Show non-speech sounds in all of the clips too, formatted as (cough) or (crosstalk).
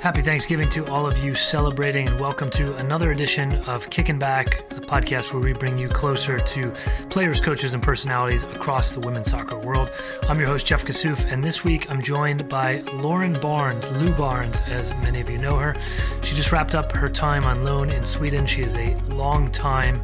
Happy Thanksgiving to all of you celebrating, and welcome to another edition of Kicking Back, a podcast where we bring you closer to players, coaches, and personalities across the women's soccer world. I'm your host, Jeff Kassouf, and this week I'm joined by Lauren Barnes, Lou Barnes, as many of you know her. She just wrapped up her time on loan in Sweden. She is a long-time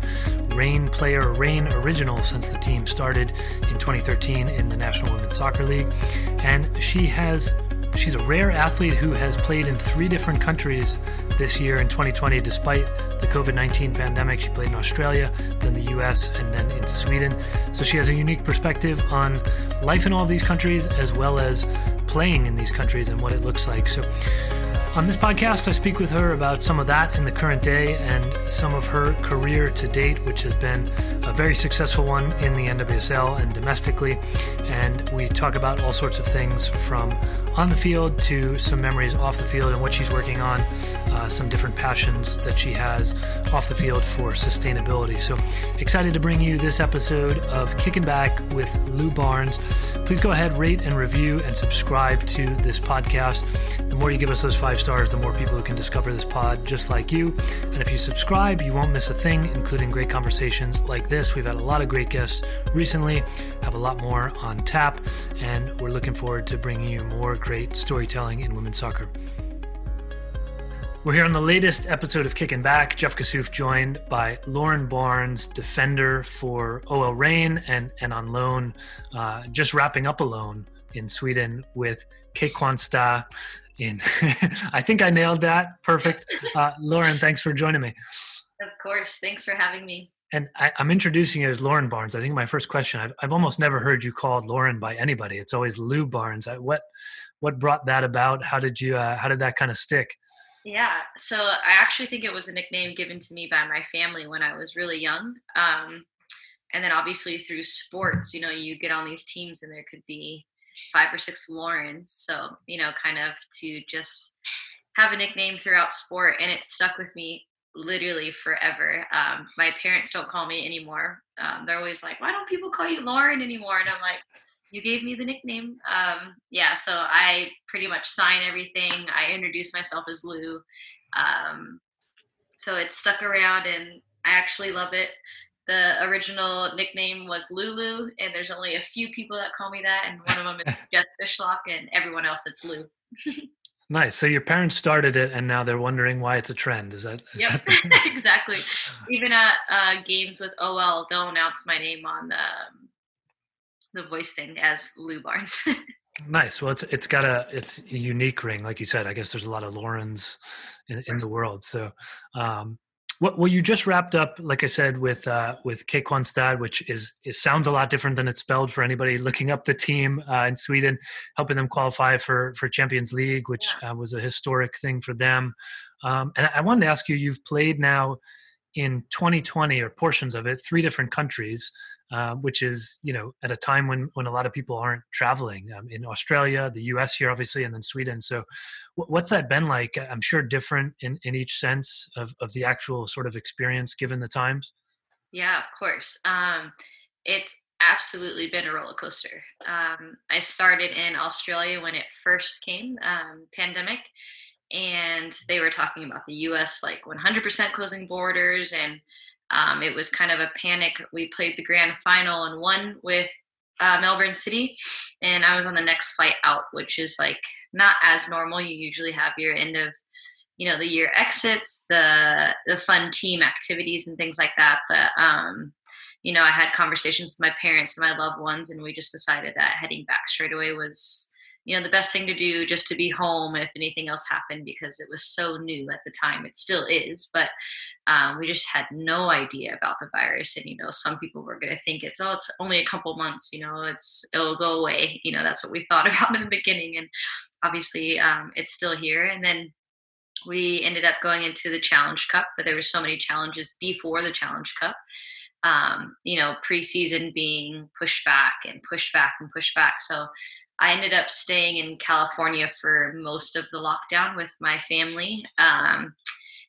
Reign player, Reign original since the team started in 2013 in the National Women's Soccer League, and she has She's a rare athlete who has played in three different countries this year in 2020, despite the COVID 19 pandemic. She played in Australia, then the US, and then in Sweden. So she has a unique perspective on life in all of these countries, as well as playing in these countries and what it looks like. So on this podcast, I speak with her about some of that in the current day and some of her career to date, which has been a very successful one in the NWSL and domestically. And we talk about all sorts of things from on the field to some memories off the field and what she's working on, uh, some different passions that she has off the field for sustainability. So excited to bring you this episode of Kicking Back with Lou Barnes. Please go ahead, rate and review and subscribe to this podcast. The more you give us those five stars, the more people who can discover this pod just like you. And if you subscribe, you won't miss a thing, including great conversations like this. We've had a lot of great guests recently, have a lot more on tap, and we're looking forward to bringing you more great storytelling in women's soccer. We're here on the latest episode of Kicking Back. Jeff Kassouf joined by Lauren Barnes, defender for OL Reign and, and on loan, uh, just wrapping up a loan in Sweden with Kristianstad. In (laughs) I think I nailed that. Perfect. (laughs) Uh, Lauren, thanks for joining me. Of course. Thanks for having me. And I, am introducing you as Lauren Barnes. I think my first question, I've, I've almost never heard you called Lauren by anybody. It's always Lou Barnes. I, what what brought that about? How did you uh, how did that kind of stick? Yeah, so I actually think it was a nickname given to me by my family when I was really young. Um, and then obviously through sports, you know, you get on these teams and there could be five or six Laurens. So, you know, kind of to just have a nickname throughout sport. And it stuck with me literally forever. Um, my parents don't call me anymore. Um, they're always like, why don't people call you Lauren anymore? And I'm like, you gave me the nickname. Um, yeah, so I pretty much sign everything. I introduce myself as Lou. Um, so it stuck around and I actually love it. The original nickname was Lulu, and there's only a few people that call me that, and one of them is (laughs) Jess Fishlock, and everyone else it's Lou. (laughs) nice. So your parents started it, and now they're wondering why it's a trend. Is that? Is yep, that (laughs) exactly. Even at uh, games with OL, they'll announce my name on the um, the voice thing as Lou Barnes. nice. Well, it's it's got a it's a unique ring, like you said. I guess there's a lot of Laurens in, in the world. So, um, well, you just wrapped up, like I said, with uh, with Kristianstad, which is it sounds a lot different than it's spelled for anybody looking up the team uh, in Sweden, helping them qualify for for Champions League, which yeah. uh, was a historic thing for them. Um, and I wanted to ask you, you've played now in 2020 or portions of it, three different countries. Uh, which is you know at a time when when a lot of people aren't traveling um, in Australia, the U.S. here obviously, and then Sweden. So, w- what's that been like? I'm sure different in in each sense of of the actual sort of experience given the times. Yeah, of course. Um, it's absolutely been a roller coaster. Um, I started in Australia when it first came, um, pandemic, and they were talking about the U.S. like 100% closing borders and um, it was kind of a panic. We played the grand final and won with uh, Melbourne City, and I was on the next flight out, which is like not as normal. You usually have your end of you know the year exits, the the fun team activities and things like that. But um, you know, I had conversations with my parents and my loved ones, and we just decided that heading back straight away was you know the best thing to do just to be home if anything else happened because it was so new at the time. It still is but um, we just had no idea about the virus. And you know some people were going to think it's oh it's only a couple months you know it's it'll go away. You know that's what we thought (laughs) about in the beginning. And obviously um, it's still here. And then we ended up going into the challenge cup but there were so many challenges before the challenge cup um, you know preseason being pushed back and pushed back and pushed back. So I ended up staying in California for most of the lockdown with my family. Um,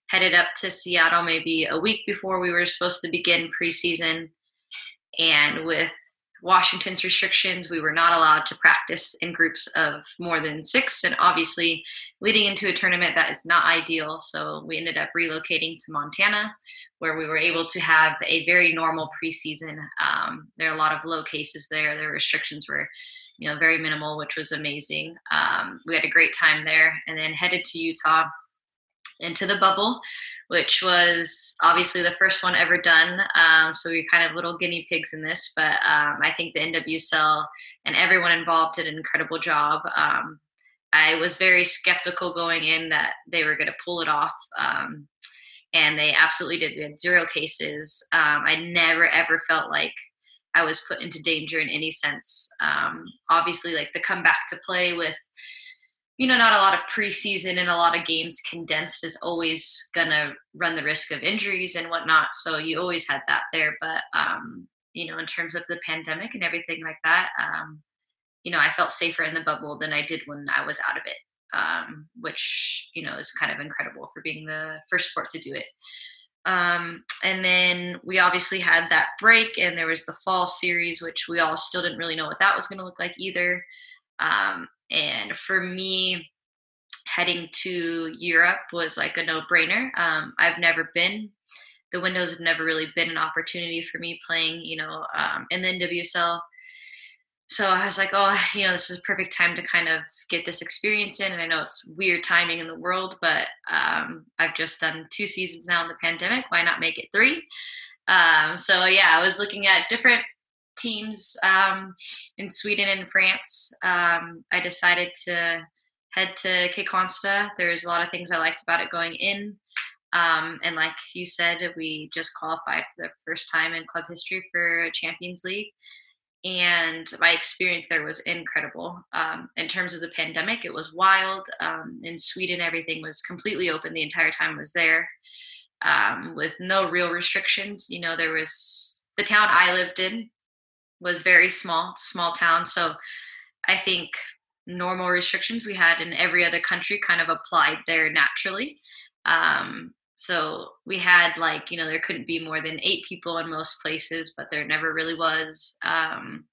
headed up to Seattle maybe a week before we were supposed to begin preseason. And with Washington's restrictions, we were not allowed to practice in groups of more than six. And obviously, leading into a tournament, that is not ideal. So we ended up relocating to Montana, where we were able to have a very normal preseason. Um, there are a lot of low cases there. The restrictions were you know, very minimal, which was amazing. Um, we had a great time there, and then headed to Utah into the bubble, which was obviously the first one ever done. Um, so we kind of little guinea pigs in this, but um, I think the NWSL and everyone involved did an incredible job. Um, I was very skeptical going in that they were going to pull it off. Um, and they absolutely did. We had zero cases. Um, I never ever felt like I was put into danger in any sense. Um, obviously, like the comeback to play with, you know, not a lot of preseason and a lot of games condensed is always gonna run the risk of injuries and whatnot. So you always had that there. But um, you know, in terms of the pandemic and everything like that, um, you know, I felt safer in the bubble than I did when I was out of it. Um, which you know is kind of incredible for being the first sport to do it. Um, and then we obviously had that break, and there was the fall series, which we all still didn't really know what that was going to look like either. Um, and for me, heading to Europe was like a no brainer. Um, I've never been, the windows have never really been an opportunity for me playing, you know, um, in the NWSL so I was like, oh, (sighs) you know, this is a perfect time to kind of get this experience in. And I know it's weird timing in the world, but um, I've just done two seasons now in the pandemic. Why not make it three? Um, so yeah, I was looking at different teams um, in Sweden and France. Um, I decided to head to Kristianstad. There's a lot of things I liked about it going in. Um, and like you said, we just qualified for the first time in club history for Champions League and my experience there was incredible. Um, in terms of the pandemic, it was wild. Um, in Sweden, everything was completely open the entire time I was there, um, with no real restrictions. You know, there was the town I lived in was very small, small town. So I think normal restrictions we had in every other country kind of applied there naturally. Um, so we had like you know there couldn't be more than eight people in most places but there never really was um,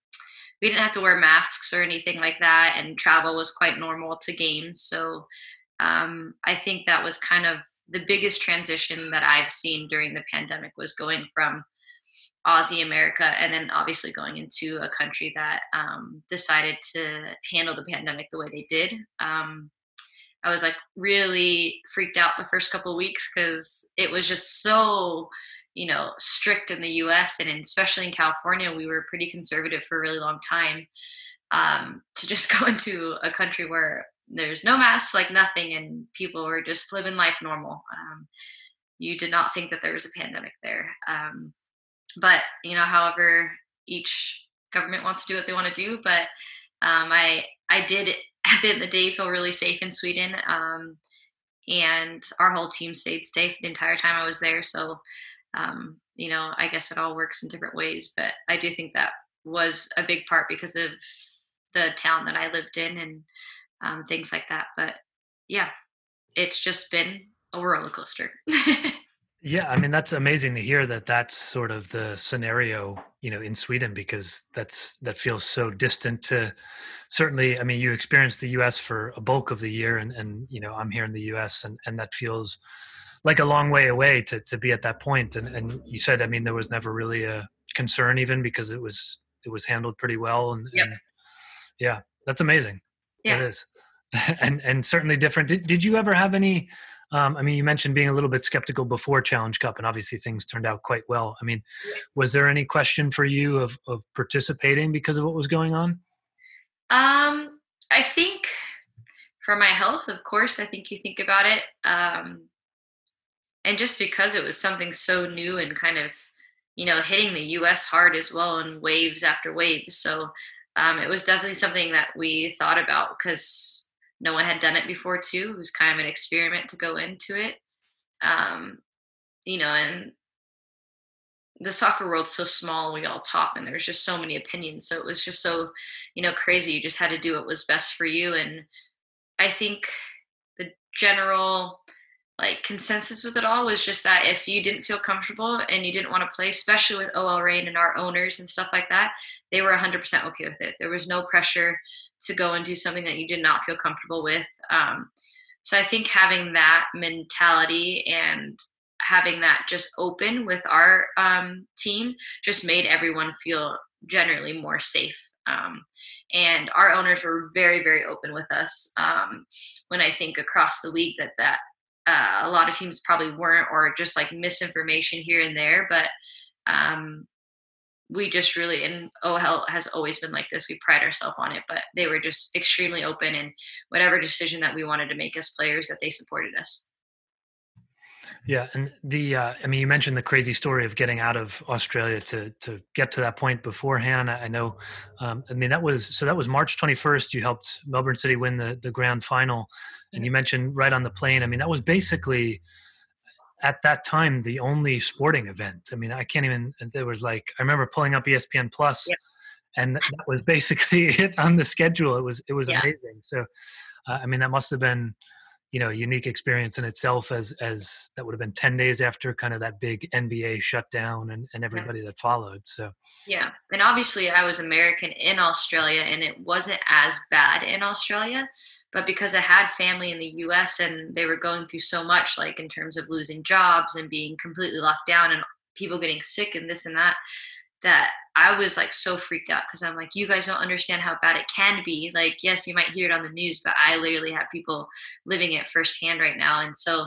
we didn't have to wear masks or anything like that and travel was quite normal to games so um, i think that was kind of the biggest transition that i've seen during the pandemic was going from aussie america and then obviously going into a country that um, decided to handle the pandemic the way they did. Um, I was like really freaked out the first couple of weeks because it was just so, you know, strict in the U.S. and in, especially in California, we were pretty conservative for a really long time. Um, (laughs) to just go into a country where there's no masks, like nothing, and people were just living life normal. Um, you did not think that there was a pandemic there. Um, but you know, however, each government wants to do what they want to do. But um, I I did the end of the day feel really safe in Sweden. Um, and our whole team stayed safe the entire time I was there. So, um, you know, I guess it all works in different ways, but I do think that was a big part because of the town that I lived in and um, things like that. But yeah, it's just been a roller coaster. (laughs) Yeah, I mean that's amazing to hear that that's sort of the scenario, you know, in Sweden because that's that feels so distant to certainly I mean you experienced the US for a bulk of the year and and you know, I'm here in the US and and that feels like a long way away to to be at that point and and you said I mean there was never really a concern even because it was it was handled pretty well and, yep. and yeah, that's amazing. Yeah. It is. (laughs) and and certainly different. Did did you ever have any um, I mean, you mentioned being a little bit skeptical before Challenge Cup, and obviously things turned out quite well. I mean, was there any question for you of of participating because of what was going on? Um, I think for my health, of course, I think you think about it. Um, and just because it was something so new and kind of, you know, hitting the US hard as well in waves after waves. So um, it was definitely something that we thought about because no one had done it before, too. It was kind of an experiment to go into it. Um, you know, and the soccer world's so small we all talk and there's just so many opinions. So it was just so you know crazy. You just had to do what was best for you. And i think the general like consensus with it all was just that if you didn't feel comfortable and you didn't want to play especially with ol reign and our owners and stuff like that they were 100% okay with it. There was no pressure to go and do something that you did not feel comfortable with um, so i think having that mentality and having that just open with our um, team just made everyone feel generally more safe. Um, and our owners were very, very open with us. Um, when I think across the week that that uh, a lot of teams probably weren't, or just like misinformation here and there, but um, we just really and OL has always been like this. We pride ourselves on it, but they were just extremely open and whatever decision that we wanted to make as players, that they supported us. Yeah, and the uh, I mean, you mentioned the crazy story of getting out of Australia to to get to that point beforehand. I know, um, I mean, that was so that was March 21st. You helped Melbourne City win the the grand final, and you mentioned right on the plane. I mean, that was basically at that time the only sporting event. I mean, I can't even. There was like I remember pulling up ESPN Plus, yeah. and that was basically (laughs) it on the schedule. It was it was yeah. amazing. So, uh, I mean, that must have been you know a unique experience in itself as as that would have been 10 days after kind of that big nba shutdown and, and everybody yeah. that followed so yeah and obviously i was american in australia and it wasn't as bad in australia but because i had family in the us and they were going through so much like in terms of losing jobs and being completely locked down and people getting sick and this and that that I was like so freaked out because I'm like, you guys don't understand how bad it can be. Like, yes, you might hear it on the news, but I literally have people living it firsthand right now. And so,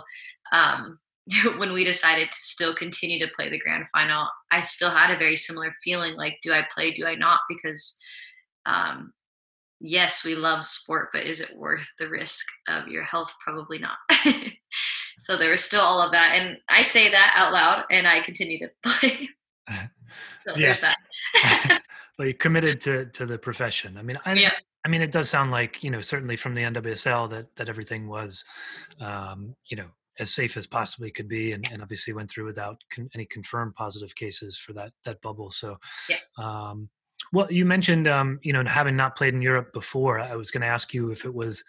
um, (laughs) when we decided to still continue to play the grand final, I still had a very similar feeling like, do I play? Do I not? Because, um, yes, we love sport, but is it worth the risk of your health? Probably not. (laughs) so there was still all of that. And I say that out loud and I continue to play. (laughs) (laughs) So there's that. well, you committed to to the profession. I mean, I, yeah. I mean, it does sound like you know certainly from the NWSL that that everything was, um, you know, as safe as possibly could be, and, and obviously went through without con- any confirmed positive cases for that that bubble. So, yeah. Um, well, you mentioned um, you know having not played in Europe before. I was going to ask you if it was,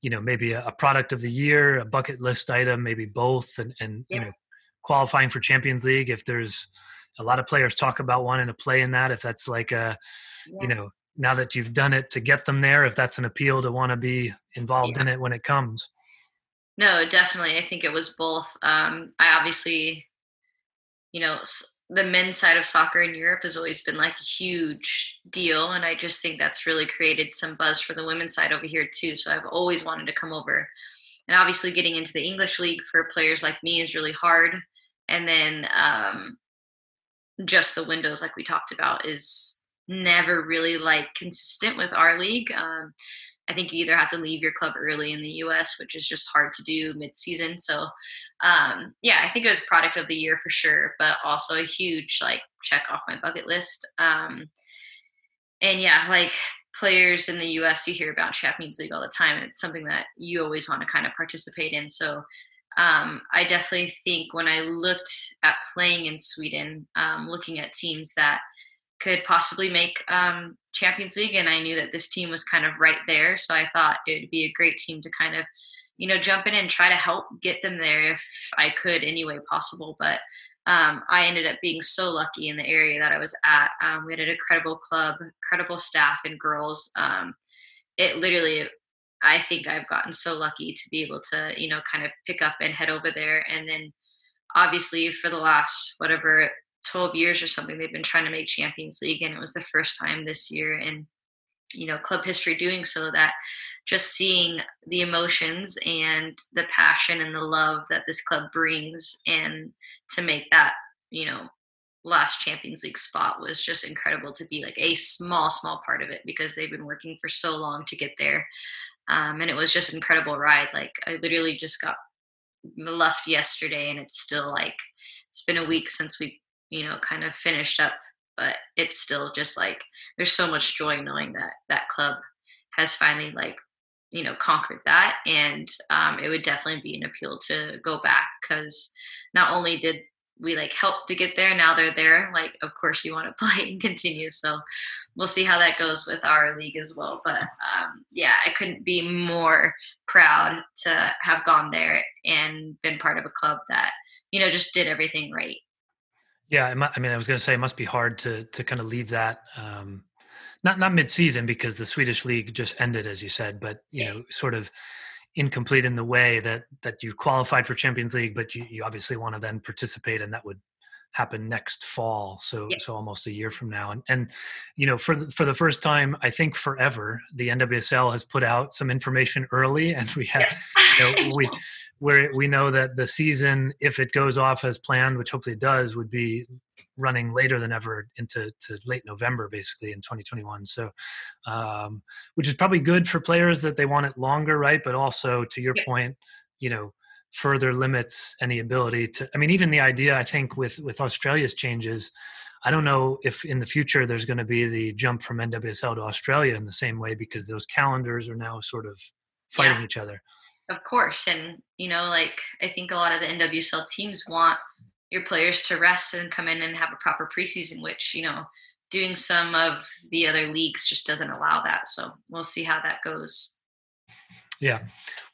you know, maybe a, a, product of the year, a bucket list item, maybe both, and and yeah. you know, qualifying for Champions League. If there's a lot of players talk about wanting to play in that if that's like a yeah. you know now that you've done it to get them there if that's an appeal to want to be involved yeah. in it when it comes no definitely i think it was both um, i obviously you know the men's side of soccer in europe has always been like a huge deal and i just think that's really created some buzz for the women's side over here too. So i've always wanted to come over. And obviously getting into the english league for players like me is really hard. And then um, just the windows like we talked about is never really like consistent with our league. Um, i think you either have to leave your club early in the us which is just hard to do mid-season so um, yeah i think it was product of the year for sure but also a huge like check off my bucket list um, and yeah like players in the us you hear about champions league all the time and it's something that you always want to kind of participate in so um, I definitely think when I looked at playing in Sweden, um, looking at teams that could possibly make um, Champions League, and I knew that this team was kind of right there. So I thought it would be a great team to kind of, you know, jump in and try to help get them there if I could any way possible. But um, I ended up being so lucky in the area that I was at. Um, we had an incredible club, incredible staff and girls. Um, it literally I think I've gotten so lucky to be able to, you know, kind of pick up and head over there. And then obviously for the last whatever 12 years or something, they've been trying to make Champions League. And it was the first time this year in, you know, club history doing so that just seeing the emotions and the passion and the love that this club brings and to make that, you know, last Champions League spot was just incredible to be like a small, small part of it because they've been working for so long to get there. Um, and it was just an incredible ride. Like I literally just got left yesterday and it's still like it's been a week since we, you know, kind of finished up, but it's still just like there's so much joy knowing that that club has finally like you know conquered that and um, it would definitely be an appeal to go back because not only did we like help to get there now they're there like of course you want to (laughs) play and continue so we'll see how that goes with our league as well but um, yeah i couldn't be more proud to have gone there and been part of a club that you know just did everything right yeah i mean i was going to say it must be hard to to kind of leave that um, not not mid-season because the swedish league just ended as you said but you know sort of incomplete in the way that that you qualified for Champions League, but you, you obviously want to then participate, and that would happen next fall so yeah. so almost a year from now and and you know for the, for the first time i think forever the nwsl has put out some information early and we have yeah. you know (laughs) we where we know that the season if it goes off as planned which hopefully it does would be running later than ever into to late November, basically in 2021. So, um, which is probably good for players that they want it longer, right? But also, to your yeah. point, you know, further limits any ability to. I mean, even the idea I think with with Australia's changes. I don't know if in the future there's going to be the jump from NWSL to Australia in the same way because those calendars are now sort of fighting yeah. each other. Of course, and you know, like I think a lot of the NWSL teams want your players to rest and come in and have a proper preseason, which, you know, doing some of the other leagues just doesn't allow that. So we'll see how that goes. Yeah.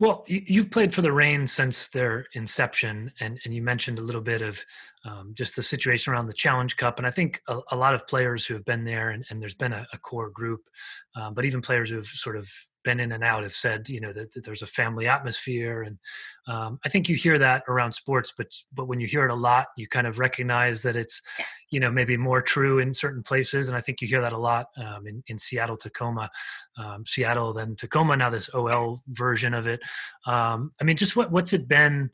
Well, you've played for the Reign since their inception, and, and you mentioned a little bit of um, just the situation around the Challenge Cup. And I think a, a lot of players who have been there, and, and there's been a, a core group, um, but even players who have sort of been in and out have said you know that, that there's a family atmosphere and um, i think you hear that around sports but but when you hear it a lot you kind of recognize that it's you know maybe more true in certain places and i think you hear that a lot um, in, in seattle tacoma um, seattle then tacoma now this ol version of it. Um, i mean just what what's it been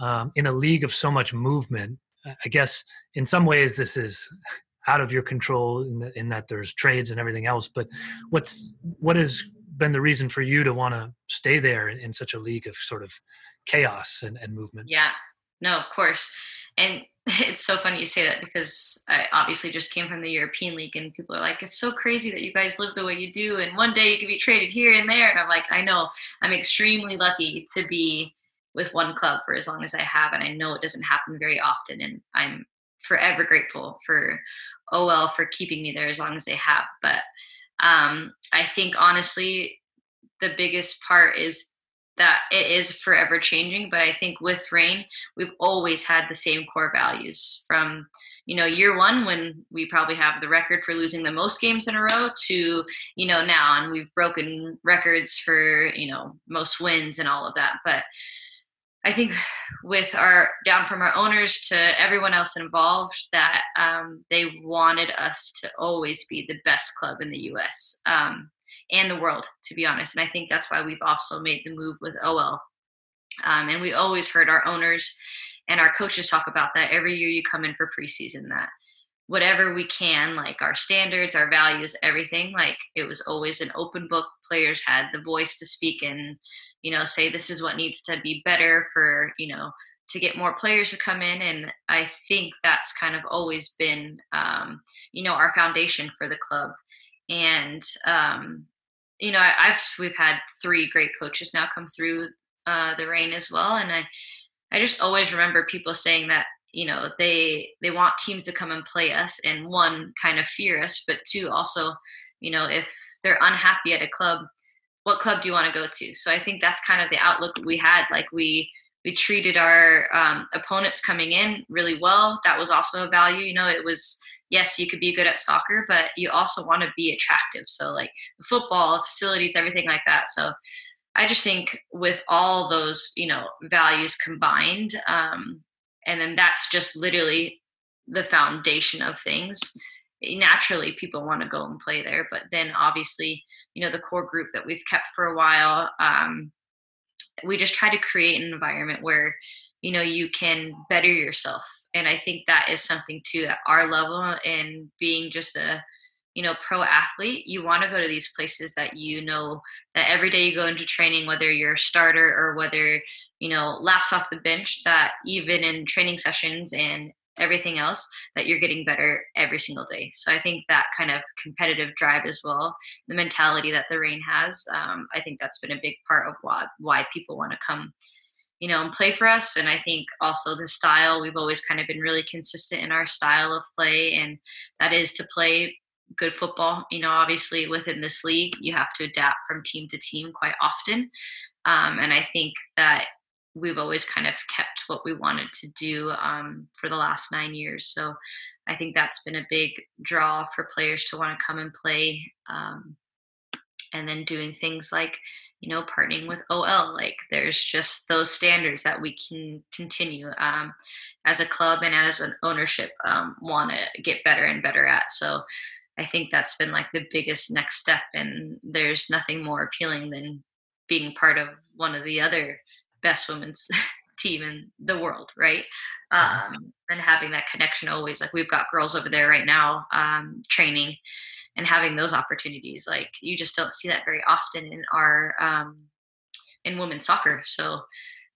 um, in a league of so much movement? I guess in some ways this is out of your control in, the, in, that there's trades and everything else but what's what is been the reason for you to want to stay there in, in, such a league of sort of chaos and, and movement? Yeah, no, of course. And (laughs) it's so funny you say that because I obviously just came from the European League and people are like, it's so crazy that you guys live the way you do. And one day you could be traded here and there. And I'm like, I know I'm extremely lucky to be with one club for as long as I have. And I know it doesn't happen very often. And I'm forever grateful for OL for keeping me there as long as they have. But um, I think honestly, the biggest part is that it is forever changing. But I think with Reign we've always had the same core values from you know year one when we probably have the record for losing the most games in a row to you know now and we've broken records for you know most wins and all of that but I think with our down from our owners to everyone else involved that um, they wanted us to always be the best club in the U.S. Um, and the world, to be honest. And I think that's why we've also made the move with OL. Um, and we always heard our owners and our coaches talk about that every year you come in for preseason. That whatever we can, like our standards, our values, everything, like it was always an open book. Players had the voice to speak and you know say this is what needs to be better for you know to get more players to come in and i think that's kind of always been um, you know our foundation for the club. And um, you know I, have we've had three great coaches now come through uh, the Reign as well and i i just always remember people saying that you know they they want teams to come and play us and one kind of fear us but two also you know if they're unhappy at a club what club do you want to go to? So I think that's kind of the outlook we had. Like we we treated our um, opponents coming in really well. That was also a value. You know, it was yes, you could be good at soccer, but you also want to be attractive. So like football, facilities, everything like that. So I just think with all those you know values combined, um, and then that's just literally the foundation of things naturally people want to go and play there but then obviously you know the core group that we've kept for a while um, we just try to create an environment where you know you can better yourself. And i think that is something too at our level and being just a you know pro athlete you want to go to these places that you know that every day you go into training whether you're a starter or whether you know last off the bench that even in training sessions and everything else that you're getting better every single day. So i think that kind of competitive drive as well the mentality that the Reign has um, i think that's been a big part of why why people want to come you know and play for us. And i think also the style we've always kind of been really consistent in our style of play and that is to play good football. You know obviously within this league you have to adapt from team to team quite often. Um, and i think that we've always kind of kept what we wanted to do um, for the last nine years. So I think that's been a big draw for players to want to come and play. Um, and then doing things like, you know, partnering with OL. Like there's just those standards that we can continue um, as a club and as an ownership um, want to get better and better at. So I think that's been like the biggest next step. And there's nothing more appealing than being part of one of the other best women's (laughs) team in the world, right? Um, and having that connection always. Like we've got girls over there right now um, training and having those opportunities. Like you just don't see that very often in our um, in women's soccer. So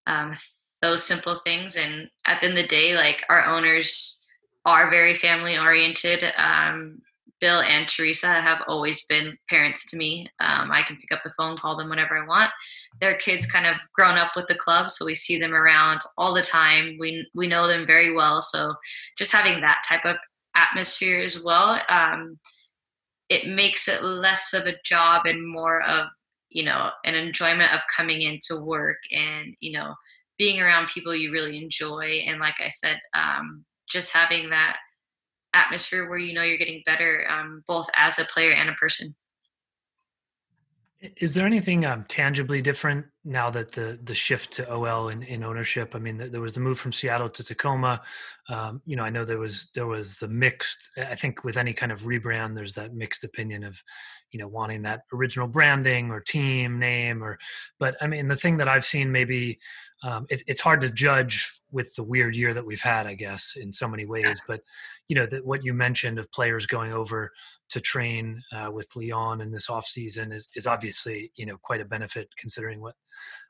um, those simple things. And at the end of the day, like our owners are very family oriented. Um, Bill and Teresa have always been parents to me. Um, I can pick up the phone, call them whenever I want. Their kids kind of grown up with the club, so we see them around all the time. We we know them very well, so just having that type of atmosphere as well, um, it makes it less of a job and more of you know an enjoyment of coming into work and you know being around people you really enjoy. And like I said, um, just having that atmosphere where you know you're getting better um, both as a player and a person is there anything um, tangibly different now that the the shift to OL in, in ownership? I mean, there was the move from Seattle to Tacoma. Um, you know, I know there was there was the mixed. I think with any kind of rebrand, there's that mixed opinion of, you know, wanting that original branding or team name or. But I mean, the thing that I've seen maybe um, it's it's hard to judge with the weird year that we've had, I guess, in so many ways. But you know, that what you mentioned of players going over to train uh, with Lyon in this off season is is obviously you know quite a benefit considering what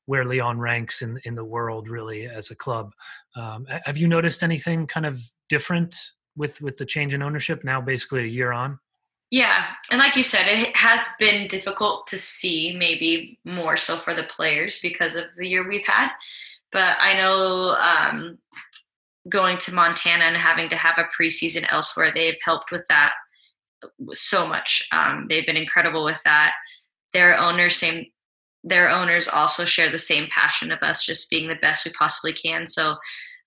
where Lyon ranks in in the world really as a club. Um, have you noticed anything kind of different with with the change in ownership now, basically a year on? Yeah, and like you said, it has been difficult to see, maybe more so for the players because of the year we've had. But I know um, going to Montana and having to have a preseason elsewhere, they've helped with that so much. Um, they've been incredible with that. Their owners, same. Their owners also share the same passion of us just being the best we possibly can. So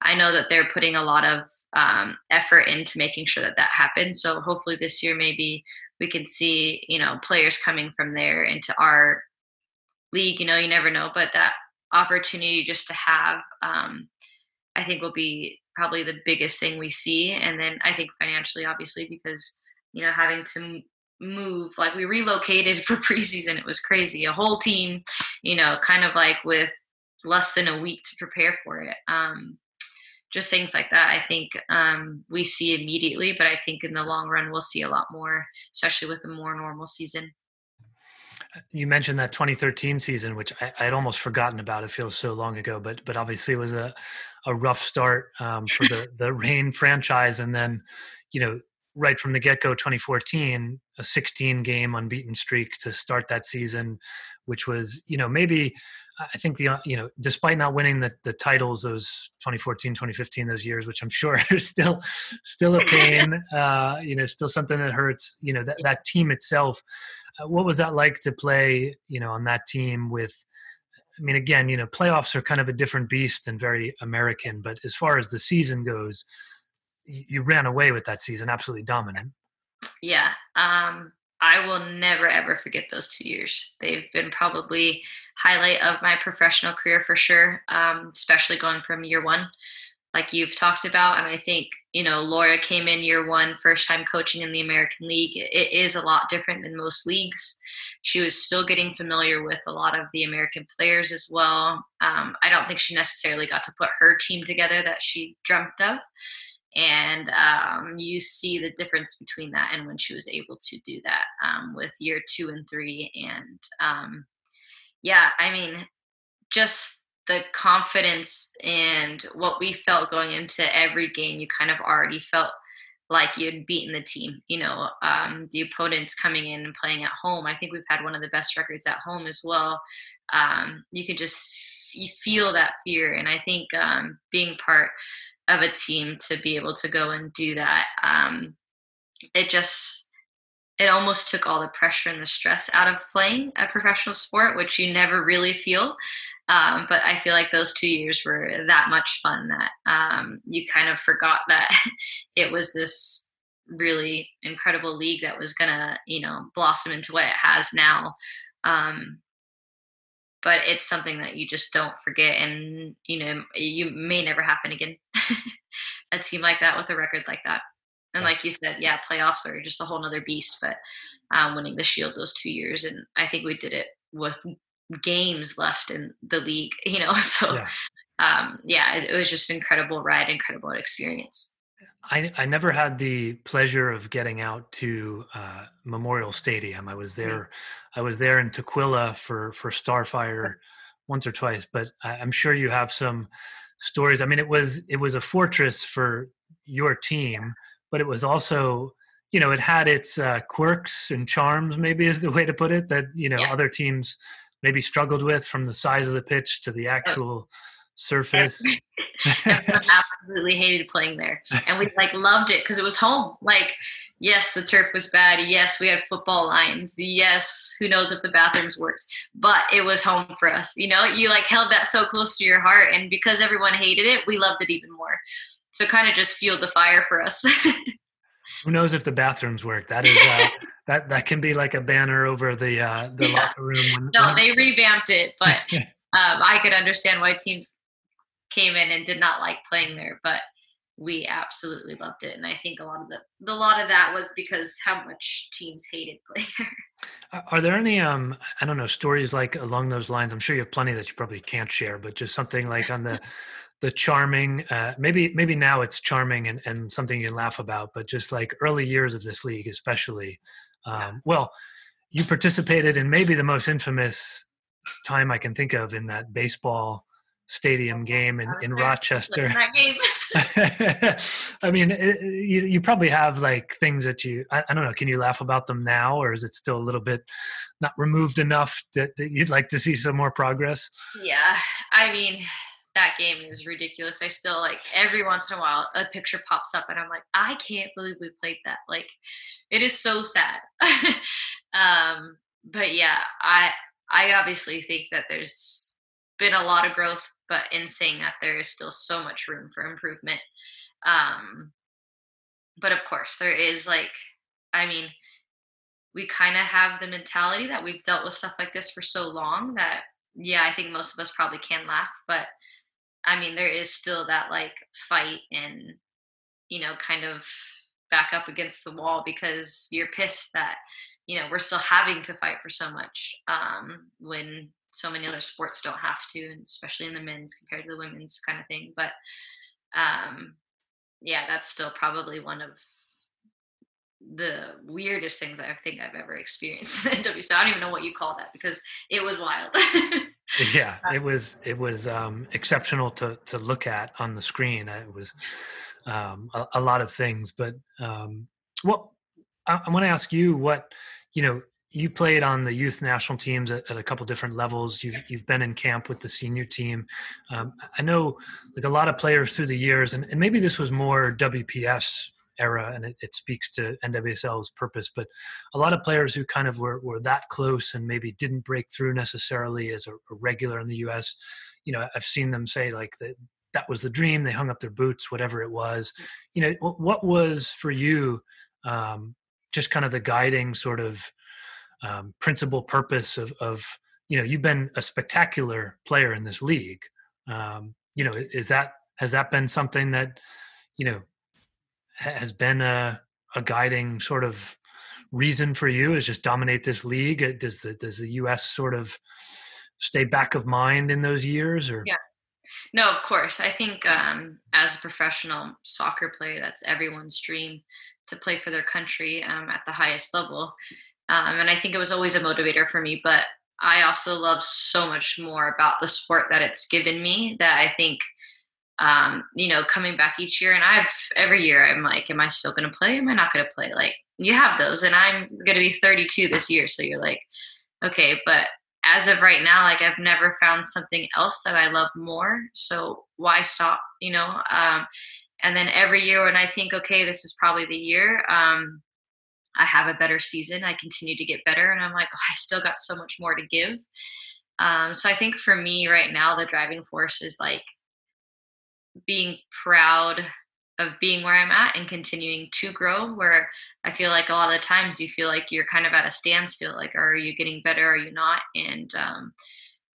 I know that they're putting a lot of um, effort into making sure that that happens. So hopefully this year, maybe we can see you know players coming from there into our league. You know, you never know, but that opportunity just to have, um, I think, will be probably the biggest thing we see. And then I think financially, obviously, because you know having to move like we relocated (laughs) for preseason it was crazy. A whole team you know kind of like with less than a week to prepare for it. Um, just things like that i think um, we see immediately but i think in the long run we'll see a lot more especially with a more normal season you mentioned that 2013 season which I, i'd almost forgotten about it feels so long ago but but obviously it was a, a rough start um, for the (laughs) the Reign franchise and then you know right from the get go 2014, a 16 game unbeaten streak to start that season, which was, you know, maybe I think the, you know, despite not winning the, the titles, those 2014, 2015, those years, which I'm (laughs) sure are still, still a pain, (laughs) uh, you know, still something that hurts, you know, that, that team itself. Uh, what was that like to play, you know, on that team with, I mean, again, you know, playoffs are kind of a different beast and very American, but as far as the season goes, you ran away with that season, absolutely dominant. Yeah, um, I will never ever forget those two years. They've been probably highlight of my professional career for sure, um, especially going from year one like you've talked about. And I think, you know, Laura came in year one, first time coaching in the American League. It is a lot different than most leagues. She was still getting familiar with a lot of the American players as well. Um, I don't think she necessarily got to put her team together that she dreamt of. And um, you see the difference between that and when she was able to do that um, with year two and three. And um, yeah, I mean, just the confidence and what we felt going into every game, you kind of already felt like you'd beaten the team. You know, um, the opponents coming in and playing at home. I think we've had one of the best records at home as well. Um, you can just you feel that fear, and I think um, being part of a team to be able to go and do that, um, it just it almost took all the pressure and the stress out of playing a professional sport, which you never really feel. Um, but I feel like those two years were that much fun that um, you kind of forgot that (laughs) it was this really incredible league that was gonna, you know, blossom into what it has now. Um, but it's something that you just don't forget, and you know, you may never happen again. (laughs) a team like that with a record like that. And like you said, yeah, playoffs are just a whole nother beast. But um, winning the Shield those two years, and I think we did it with games left in the league. (laughs) You know, so yeah, um, yeah it, it, was just incredible ride, incredible experience. I, I never had the pleasure of getting out to uh, Memorial Stadium. I was mm-hmm. there. Mm-hmm. I was there in Tukwila for for Starfire once or twice, but I, I'm sure you have some stories. I mean, it was it was a fortress for your team but it was also you know it had its uh, quirks and charms maybe is the way to put it that you know yeah. other teams maybe struggled with from the size of the pitch to the actual surface. (laughs) (laughs) Absolutely hated playing there and we like loved it because it was home like yes the turf was bad yes we had football lines yes who knows if the bathrooms worked but it was home for us you know you like held that so close to your heart and because everyone hated it we loved it even more so kind of just fueled the fire for us. (laughs) Who knows if the bathrooms work? That is uh, (laughs) that that can be like a banner over the uh, the yeah. locker room. When, no, when... they revamped it, (laughs) but um, I could understand why teams came in and did not like playing there, but we absolutely loved it, and I think a lot of the the lot of that was because how much teams hated playing there. Are there any um I don't know stories like along those lines? I'm sure you have plenty that you probably can't share, but just something like on the the charming uh, maybe maybe now it's charming and, and something you laugh about but just like early years of this league especially um, yeah. well you participated in maybe the most infamous time i can think of in that baseball stadium game in, in rochester. (laughs) i mean it, you, you probably have like things that you I, I, don't know can you laugh about them now or is it still a little bit not removed enough that, that you'd like to see some more progress? Yeah i mean that game is ridiculous. I still like every once in a while a picture pops up and I'm like, I can't believe we played that. Like it is so sad. (laughs) um, but yeah, I I obviously think that there's been a lot of growth, but in saying that there is still so much room for improvement. Um, but of course there is like I mean, we kind of have the mentality that we've dealt with stuff like this for so long that yeah, I think most of us probably can laugh, but I mean, there is still that like fight and, you know, kind of back up against the wall because you're pissed that, you know, we're still having to fight for so much um, when so many other sports don't have to, and especially in the men's compared to the women's kind of thing. But um, yeah, that's still probably one of the weirdest things I think I've ever experienced (laughs) in the WC. I don't even know what you call that because it was wild. (laughs) yeah, it was it was um, exceptional to to look at on the screen. It was um, a, a, lot of things, but um, well, I, I want to ask you what you know. You played on the youth national teams at, at, a couple different levels. You've you've been in camp with the senior team. Um, I know like a lot of players through the years, and, and maybe this was more WPS era and it, it, speaks to NWSL's purpose. But a lot of players who kind of were, were that close and maybe didn't break through necessarily as a, a regular in the US, you know, I've seen them say like that that was the dream. They hung up their boots, whatever it was. You know, what was for you um, just kind of the guiding sort of um, principal purpose of, of, you know, you've been a spectacular player in this league. Um, you know, is that has that been something that you know has been a a guiding sort of reason for you is just dominate this league? Does the does the U.S. sort of stay back of mind in those years, or yeah? No, of course. I think um, as a professional soccer player, that's everyone's dream to play for their country um, at the highest level. Um, and I think it was always a motivator for me. But I also love so much more about the sport that it's given me that I think, um, you know, coming back each year and I've every year I'm like, am I still going to play? Am I not going to play? Like you have those, and I'm going to be 32 this year, so you're like, okay, but as of right now, like I've never found something else that I love more. So why stop? You know. Um, and then every year when I think, okay, this is probably the year. Um, I have a better season. I continue to get better, and I'm like, oh, (laughs) I still got so much more to give. Um, so I think for me right now, the driving force is like being proud of being where I'm at and continuing to grow. Where I feel like a lot of times you feel like you're kind of at a standstill. Like, are you getting better? Are you not? And um,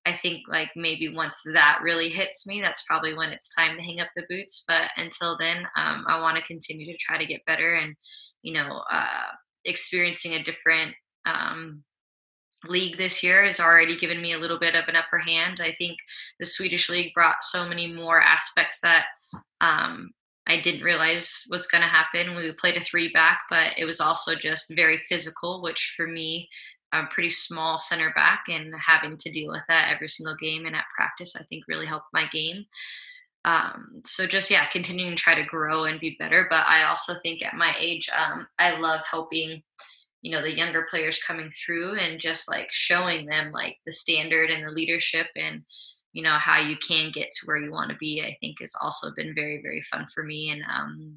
I think like maybe once that really hits me, that's probably when it's time to hang up the boots. But until then, um, I want to continue to try to get better and, you know, uh, experiencing a different um, league this year has already given me a little bit of an upper hand. I think the Swedish league brought so many more aspects that um, I didn't realize was going to happen. We played a three back, but it was also just very physical, which for me, I'm pretty small center back, and having to deal with that every single game and at practice, I think really helped my game. Um, so just yeah, continuing to try to grow and be better. But I also think at my age, um, I love helping you know the younger players coming through and just like showing them like the standard and the leadership and you know how you can get to where you want to be i think has also been very very fun for me and um,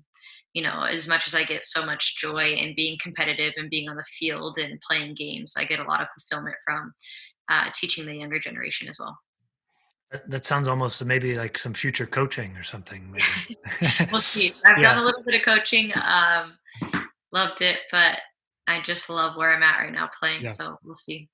you know as much as i get so much joy in being competitive and being on the field and playing games i get a lot of fulfillment from uh, teaching the younger generation as well. That, sounds almost maybe like some future coaching or something (laughs) we'll see. (laughs) I've yeah. done a little bit of coaching um, loved it but i just love where i'm at right now playing yeah. so we'll see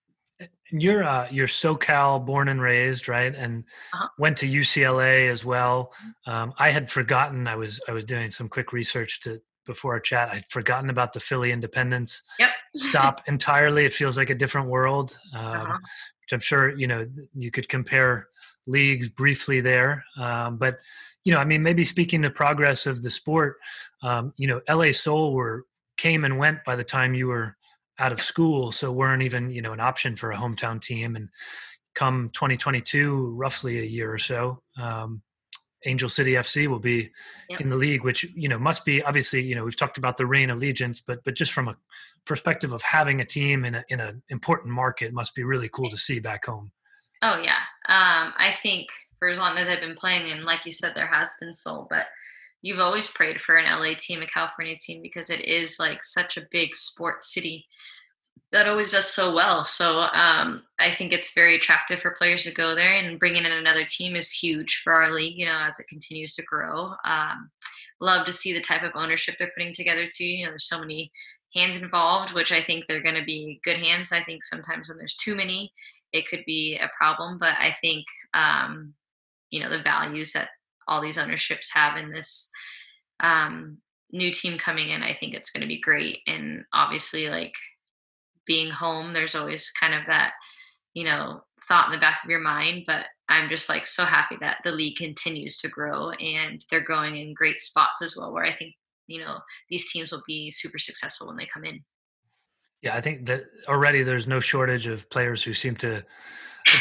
you're uh, you're SoCal born and raised, right? And uh-huh. went to UCLA as well. Mm-hmm. Um, I had forgotten. I was I was doing some quick research to before our chat. I'd forgotten about the Philly Independence. Yep. Stop (laughs) entirely. It feels like a different world. Um, uh-huh. Which I'm sure you know you could compare leagues briefly there. Um, but you know, I mean, maybe speaking to progress of the sport, um, you know, LA Sol were came and went by the time you were out of school, so weren't even you know an option for a hometown team. And come 2022, roughly a year or so, um, Angel City FC will be yep. in the league, which you know must be obviously you know we've talked about the Reign of allegiance, but but just from a perspective of having a team in a in an important market must be really cool to see back home. Oh yeah, um, I think for as long as I've been playing, and like you said, there has been Sol, but you've always prayed for an LA team, a California team, because it is like such a big sports city that always does so well. So um, I think it's very attractive for players to go there, and bringing in another team is huge for our league. You know, as it continues to grow. Um, love to see the type of ownership they're putting together too. You know, there's so many hands involved, which I think they're going to be good hands. I think sometimes when there's too many, it could be a problem. But I think um, you know the values that all these ownerships have in this um, new team coming in. I think it's going to be great. And obviously, like being home, there's always kind of that, you know, thought in the back of your mind. But I'm just like so happy that the league continues to grow and they're growing in great spots as well, where I think, you know, these teams will be super successful when they come in. Yeah, I think that already there's no shortage of players who seem to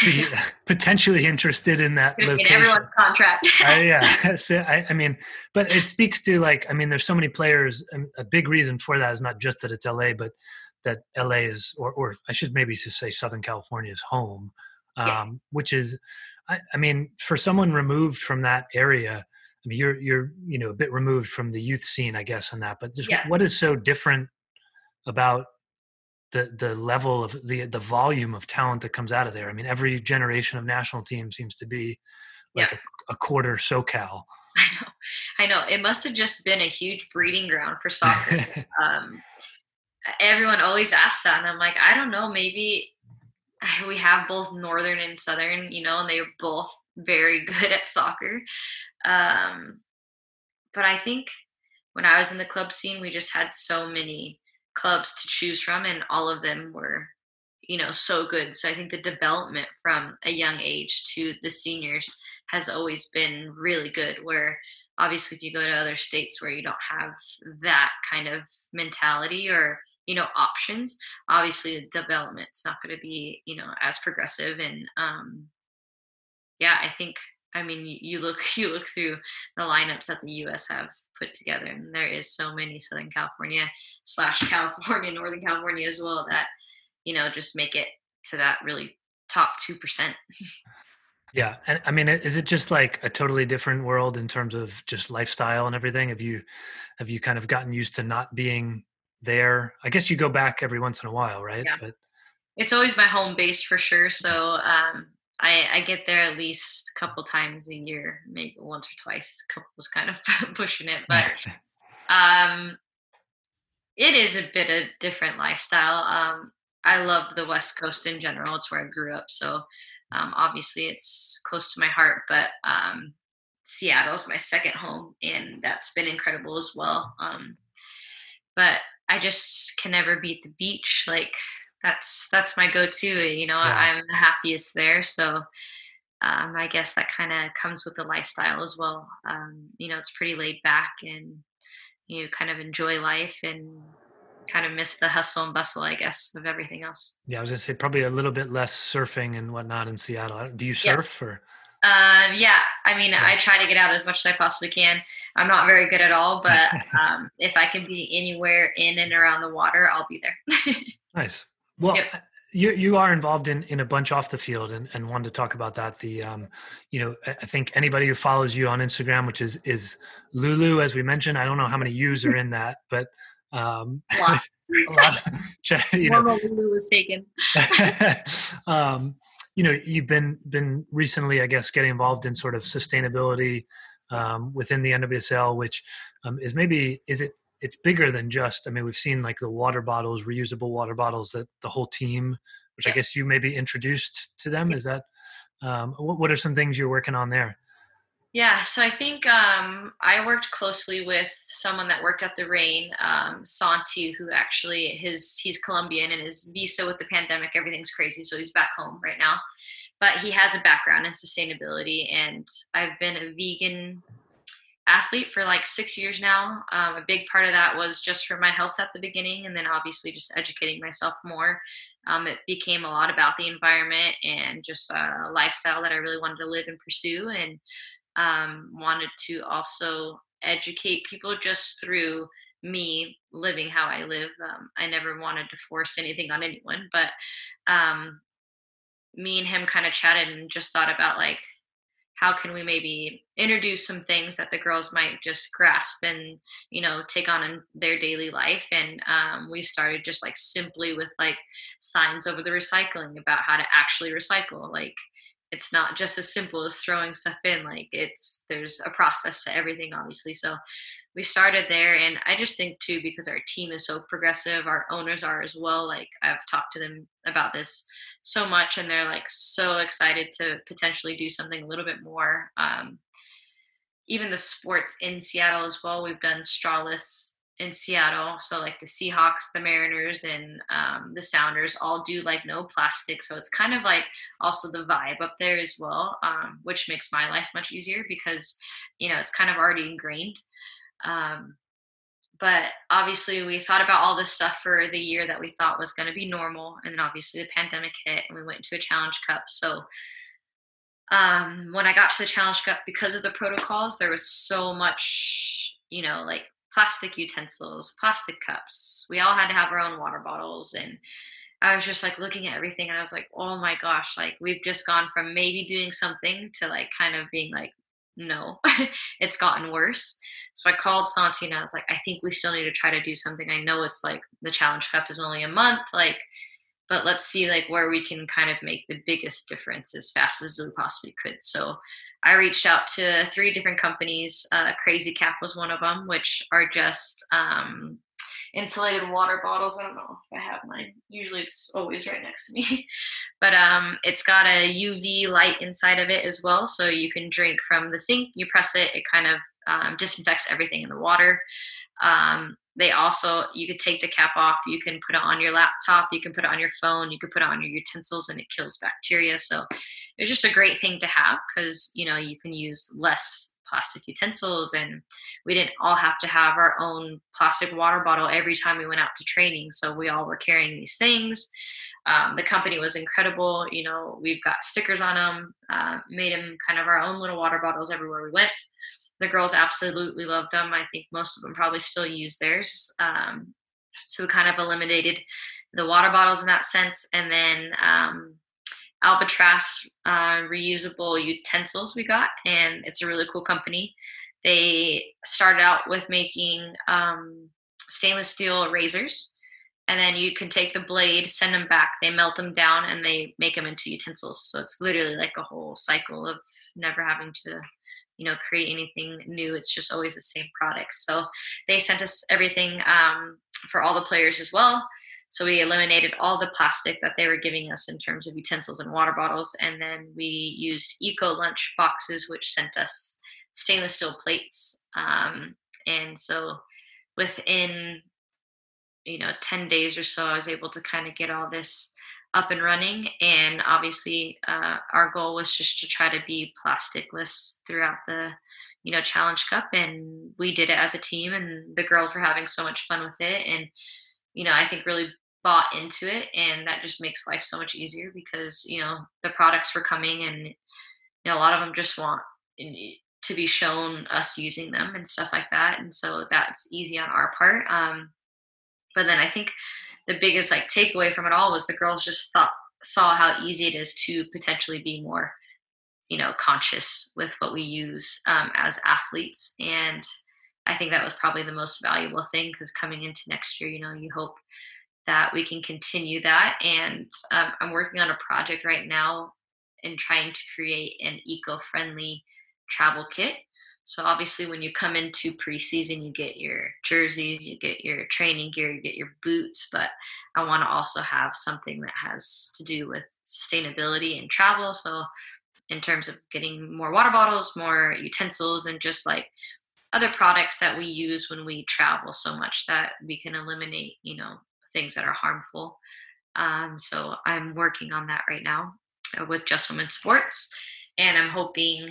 be (laughs) potentially interested in that in location. everyone's contract. uh, (laughs) yeah, (laughs) so, I, I, mean, but it speaks to like, I mean, there's so many players. a big reason for that is not just that it's LA, but that LA is, or, or I should maybe just say Southern California is home, um, yeah. which is, I, I mean, for someone removed from that area. I mean, you're you're you know a bit removed from the youth scene, I guess, on that. But just yeah. what is so different about the the level of the the volume of talent that comes out of there. I mean, every generation of national team seems to be like yeah. a, a, quarter SoCal. (laughs) I know, I know. It must have just been a huge breeding ground for soccer. (laughs) um, everyone always asks that, and I'm like, I don't know. Maybe (sighs) we have both northern and southern, you know, and they're both very (laughs) good at soccer. Um, but I think when I was in the club scene, we just had so many clubs to choose from, and all of them were, you know, so good. So I think the development from a young age to the seniors has always been really good. Where obviously, if you go to other states where you don't have that kind of mentality or you know options obviously the development's not going to be you know as progressive and um yeah i think i mean you, look (laughs) you look through the lineups that the us have put together and there is so many southern california slash california (laughs) northern california as well that you know just make it to that really top 2% yeah and i mean is it just like a totally different world in terms of just lifestyle and everything? Have you have you kind of gotten used to not being there? I guess you go back every once in a while right? Yeah. but it's always my home base for sure so um I, I get there at least a couple times a year, maybe once or twice. A couple was kind of (laughs) pushing it, but (laughs) um, it is a bit of different lifestyle. Um, I love the West Coast in general. It's where I grew up, so um, obviously it's close to my heart. But um, Seattle's my second home, and that's been incredible as well. Um, but I just can never beat the beach. Like that's that's my go-to you know yeah. i'm the happiest there so um, i guess that kind of comes with the lifestyle as well um, you know it's pretty laid back and you kind of enjoy life and kind of miss the hustle and bustle i guess of everything else yeah i was gonna say probably a little bit less surfing and whatnot in seattle do you surf yeah. or um, yeah, I mean. I try to get out as much as I possibly can. I'm not very good at all, but (laughs) um, if I can be anywhere in and around the water, I'll be there. (laughs) nice. Well, yep. you you are involved in in a bunch off the field, and and wanted to talk about that. The um, you know, I think anybody who follows you on Instagram, which is is Lulu, as we mentioned, I don't know how many U's are in that, but um, a lot. (laughs) (laughs) you know, Lulu was taken. (laughs) um, you know, you've been been recently, I guess, getting involved in sort of sustainability um, within the NWSL, which um, is maybe is it it's bigger than just i mean we've seen like the water bottles reusable water bottles that the whole team which yeah. i guess you maybe introduced to them. Is that um, what, what are some things you're working on there? Yeah so i think um, i worked closely with someone that worked at the Reign, um, santi who actually his he's colombian and his visa with the pandemic everything's crazy so he's back home right now. But he has a background in sustainability and i've been a vegan athlete for like six years now. Um, a big part of that was just for my health at the beginning, and then obviously just educating myself more. Um, it became a lot about the environment and just a lifestyle that I really wanted to live and pursue, and um, wanted to also educate people just through me living how I live. Um, I never wanted to force anything on anyone, but um, me and him kind of chatted and just thought about like how can we maybe introduce some things that the girls might just grasp and you know take on in their daily life and um, we started just like simply with like signs over the recycling about how to actually recycle like it's not just as simple as throwing stuff in like it's there's a process to everything obviously. So we started there and i just think too because our team is so progressive our owners are as well like i've talked to them about this so much and they're like so excited to potentially do something a little bit more um, even the sports in seattle as well. We've done strawless in seattle so like the seahawks the mariners and um, the sounders all do like no plastic so it's kind of like also the vibe up there as well um, which makes my life much easier because you know it's kind of already ingrained. Um, but obviously we thought about all this stuff for the year that we thought was going to be normal and then obviously the pandemic hit and we went to a challenge cup so um, when i got to the challenge cup because of the protocols there was so much you know like plastic utensils plastic cups we all had to have our own water bottles and i was just like looking at everything and i was like oh my gosh like we've just gone from maybe doing something to like kind of being like no, (laughs) it's gotten worse. So I called Santi and I was like, I think we still need to try to do something. I know it's like the Challenge Cup is only a month, like, but let's see like where we can kind of make the biggest difference as fast as we possibly could. So I reached out to three different companies. Uh, Crazy Cap was one of them, which are just um, insulated water bottles. I don't know if I have mine. Usually it's always right next to me. (laughs) but um, it's got a UV light inside of it as well. So you can drink from the sink. You press it, it kind of um, disinfects everything in the water. Um, they also, you could take the cap off. You can put it on your laptop. You can put it on your phone. You can put it on your utensils and it kills bacteria. So it's just a great thing to have because, you know, you can use less plastic utensils and we didn't all have to have our own plastic water bottle every time we went out to training so we all were carrying these things um, the company was incredible you know we've got stickers on them uh, made them kind of our own little water bottles everywhere we went the girls absolutely loved them i think most of them probably still use theirs um, so we kind of eliminated the water bottles in that sense and then um, Albatross uh, reusable utensils we got, and it's a really cool company. They started out with making um, stainless steel razors, and then you can take the blade, send them back, they melt them down, and they make them into utensils. So it's literally like a whole cycle of never having to, you know, create anything new. It's just always the same product. So they sent us everything um, for all the players as well. So we eliminated all the plastic that they were giving us in terms of utensils and water bottles. And then we used eco lunch boxes, which sent us stainless steel plates. Um, and so within, you know, 10 days or so, I was able to kind of get all this up and running. And obviously, uh, our goal was just to try to be plasticless throughout the, you know, Challenge Cup. And we did it as a team, and the girls were having so much fun with it. And, you know, I think really bought into it and that just makes life so much easier because you know the products were coming and you know a lot of them just want to be shown us using them and stuff like that and so that's easy on our part um, but then i think the biggest like takeaway from it all was the girls just thought saw how easy it is to potentially be more you know conscious with what we use um, as athletes and i think that was probably the most valuable thing because coming into next year you know you hope that we can continue that. And um, I'm working on a project right now in trying to create an eco friendly travel kit. So obviously, when you come into preseason, you get your jerseys, you get your training gear, you get your boots. But I want to also have something that has to do with sustainability and travel. So in terms of getting more water bottles, more utensils, and just like other products that we use when we travel so much that we can eliminate, you know, things that are harmful. Um, so I'm working on that right now uh, with Just Women Sports, and I'm hoping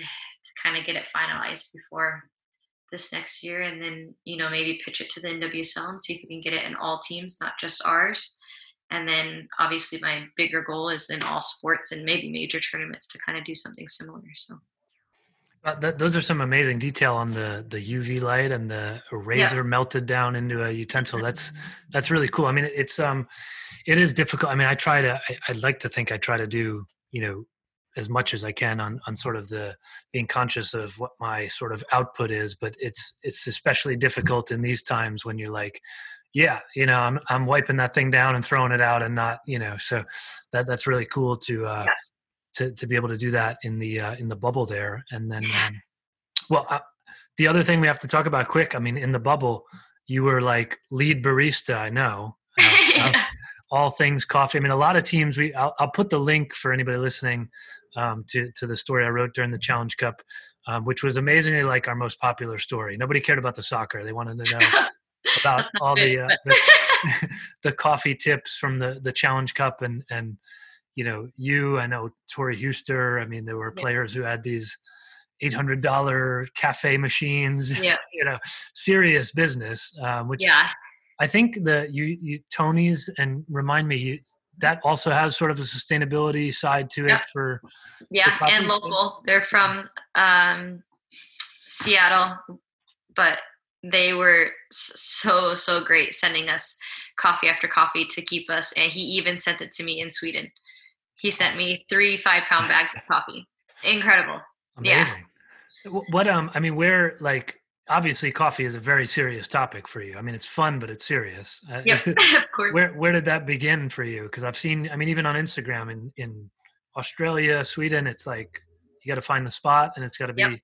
kind of get it finalized before this next year, and then you know maybe pitch it to the NWSL and see if we can get it in all teams, not just ours. And then obviously my bigger goal is in all sports and maybe major tournaments to kind of do something similar. So. Uh, th- those are some amazing detail on the the UV light and the razor yeah. melted down into a utensil. That's that's really cool. I mean, it's um, it is difficult. I mean, I try to. I, I'd like to think I try to do you know as much as I can on on sort of the being conscious of what my sort of output is. But it's it's especially difficult in these times when you're like, yeah, you know, I'm I'm wiping that thing down and throwing it out and not you know. So that that's really cool to uh, yeah to to be able to do that in the uh, in the bubble there. And then, um, well, uh, the other thing we have to talk about quick. I mean, in the bubble, you were like lead barista. I know. (laughs) Uh, all things coffee. I mean, a lot of teams. We I'll, I'll put the link for anybody listening um, to to the story I wrote during the Challenge Cup, um, which was amazingly like our most popular story. Nobody cared about the soccer; they wanted to know (laughs) about all good, the, uh, the, (laughs) (laughs) the coffee tips from the the Challenge Cup and and you know, you, I know Tori Huster. I mean, there were players who had these $800 cafe machines, yeah. you know, serious business, um, which yeah. I think the you, you Tony's and remind me you, that also has sort of a sustainability side to it yeah. for yeah and local they're from um, seattle but they were so so great sending us coffee after coffee to keep us and he even sent it to me in sweden he sent me three five pound bags of coffee. Incredible. Amazing. Yeah. What um I mean where like obviously coffee is a very serious topic for you. I mean it's fun but it's serious. Uh, yep, (laughs) (laughs) of course. Where where did that begin for you? Because I've seen I mean even on Instagram in in Australia, Sweden, it's like you got to find the spot and it's got to be yep.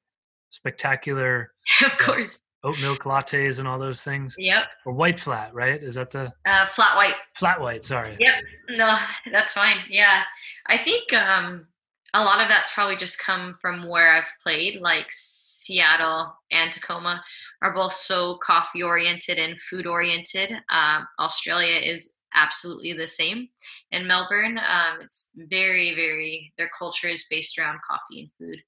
spectacular. (laughs) Of course. oat milk lattes and all those things. Yep. Or white flat, right? Is that the uh, flat white? Flat white. Sorry. Yep. No, that's fine. Yeah, I think um, a lot of that's probably just come from where I've played. Like Seattle and Tacoma are both so coffee oriented and food oriented. Um, Australia is absolutely the same in Melbourne. Um, it's very, very, their culture is based around coffee and food.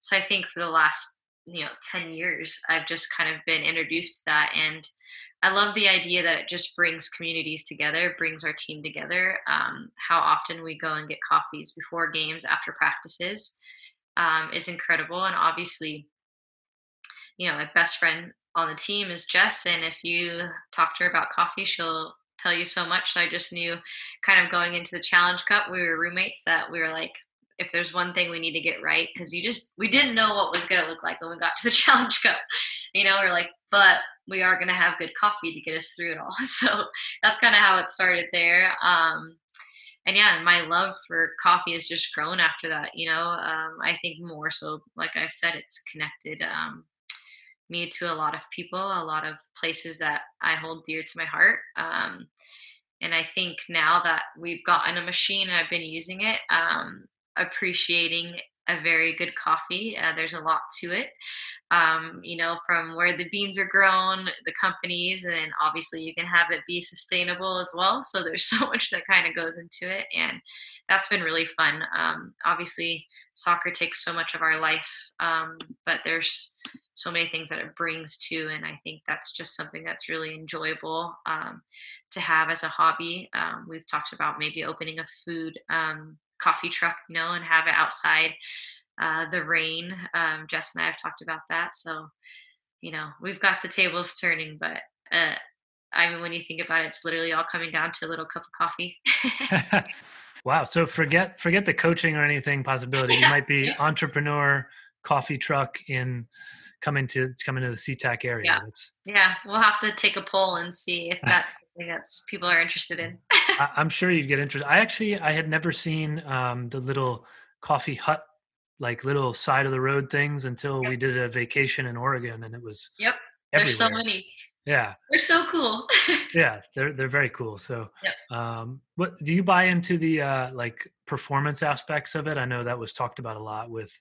So I think for the last, you know, 10 years, I've just kind of been introduced to that. And I love the idea that it just brings communities together, brings our team together. Um, how often we go and get coffees before games, after practices um, is incredible. And obviously, you know, my best friend on the team is Jess. And if you talk to her about coffee, she'll tell you so much. So I just knew kind of going into the Challenge Cup, we were roommates that we were like, if there's one thing we need to get right, because you just, we didn't know what was going to look like when we got to the (laughs) Challenge Cup. You know, we're like, but we are going to have good coffee to get us through it all. (laughs) So that's kind of how it started there. Um, and yeah, my love for coffee has just grown after that. You know, um, I think more so, like I've said, it's connected um, me to a lot of people, a lot of places that I hold dear to my heart. Um, and I think now that we've gotten a machine and I've been using it, um, appreciating a very good coffee. Uh, there's a lot to it, um, you know, from where the beans are grown, the companies, and obviously you can have it be sustainable as well. So there's (laughs) so much that kind of goes into it, and that's been really fun. Um, obviously, soccer takes so much of our life, um, but there's so many things that it brings to and i think that's just something that's really enjoyable um, to have as a hobby um, we've talked about maybe opening a food um, coffee truck you know and have it outside uh, the Reign um, jess and i have talked about that so you know we've got the tables turning but uh, i mean when you think about it it's literally all coming down to a little cup of coffee (laughs) (laughs) wow so forget forget the coaching or anything possibility yeah. you might be entrepreneur coffee truck in coming to coming to the SeaTac area. Yeah. That's, yeah, we'll have to take a poll and see if that's (laughs) something that's people are interested in. I, am sure you'd get interested. I actually I had never seen um, the little coffee hut like little side of the road things until yep. we did a vacation in Oregon and it was Yep. Everywhere. There's so many. Yeah. They're so cool. (laughs) yeah, they're they're very cool. So yep. um what do you buy into the uh like performance aspects of it? I know that was talked about a lot with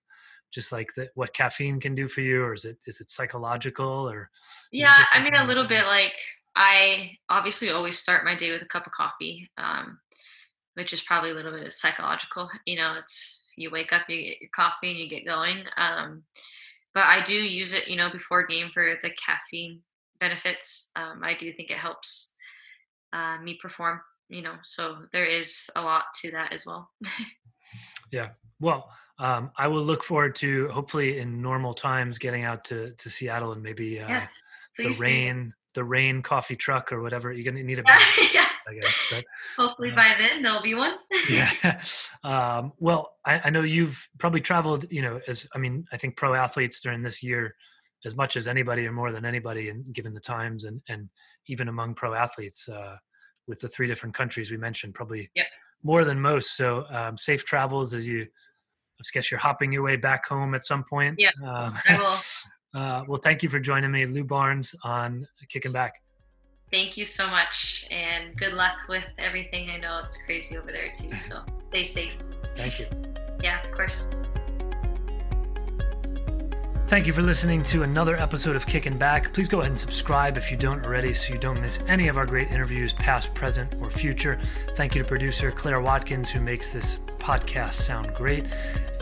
just like the, what caffeine can do for you or is it is it psychological or yeah i mean a little bit like i obviously always start my day with a cup of coffee um, which is probably a little bit psychological you know it's you wake up you get your coffee and you get going um, but i do use it you know before game for the caffeine benefits um, i do think it helps uh, me perform you know so there is a lot to that as well yeah well um, I will look forward to hopefully in normal times getting out to to Seattle and maybe uh, yes, the Reign do. The Reign coffee truck or whatever you're gonna need a (laughs) yeah. I guess. But, hopefully uh, by then there'll be one. (laughs) yeah. Um, well, I, I know you've probably traveled. You know, as I mean, I think pro athletes during this year, as much as anybody or more than anybody, and given the times and and even among pro athletes. Uh, with the three different countries we mentioned, probably yep. more than most. So um, safe travels as you I guess you're hopping your way back home at some point. Yeah, uh, I will. (laughs) Uh, well, thank you for joining me, Lu Barnes, on Kicking Back. Thank you so much, and good luck with everything. I know it's crazy over there too, so stay safe. Thank you. Yeah, of course. Thank you for listening to another episode of Kicking Back. Please go ahead and subscribe if you don't already so you don't miss any of our great interviews, past, present, or future. Thank you to producer Claire Watkins, who makes this podcast sound great.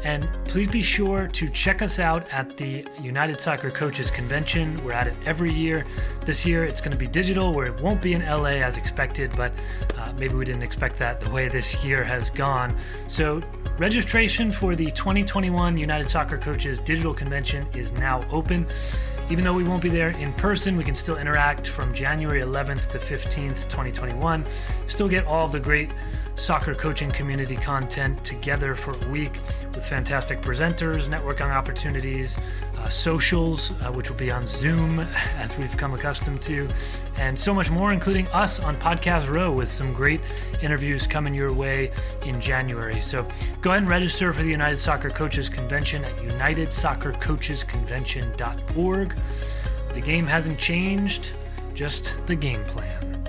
And please be sure to check us out at the United Soccer Coaches Convention. We're at it every year. This year it's going to be digital, where it won't be in LA as expected, but uh, maybe we didn't expect that the way this year has gone. So, registration for the 2021 United Soccer Coaches Digital Convention is now open. Even though we won't be there in person, we can still interact from January 11th to 15th, 2021. Still get all the great soccer coaching community content together for a week with fantastic presenters, networking opportunities, uh, socials, uh, which will be on Zoom (laughs) as we've come accustomed to, and so much more, including us on Podcast Row with some great interviews coming your way in January. So go ahead and register for the United Soccer Coaches Convention at unitedsoccercoachesconvention.org. The game hasn't changed, just the game plan.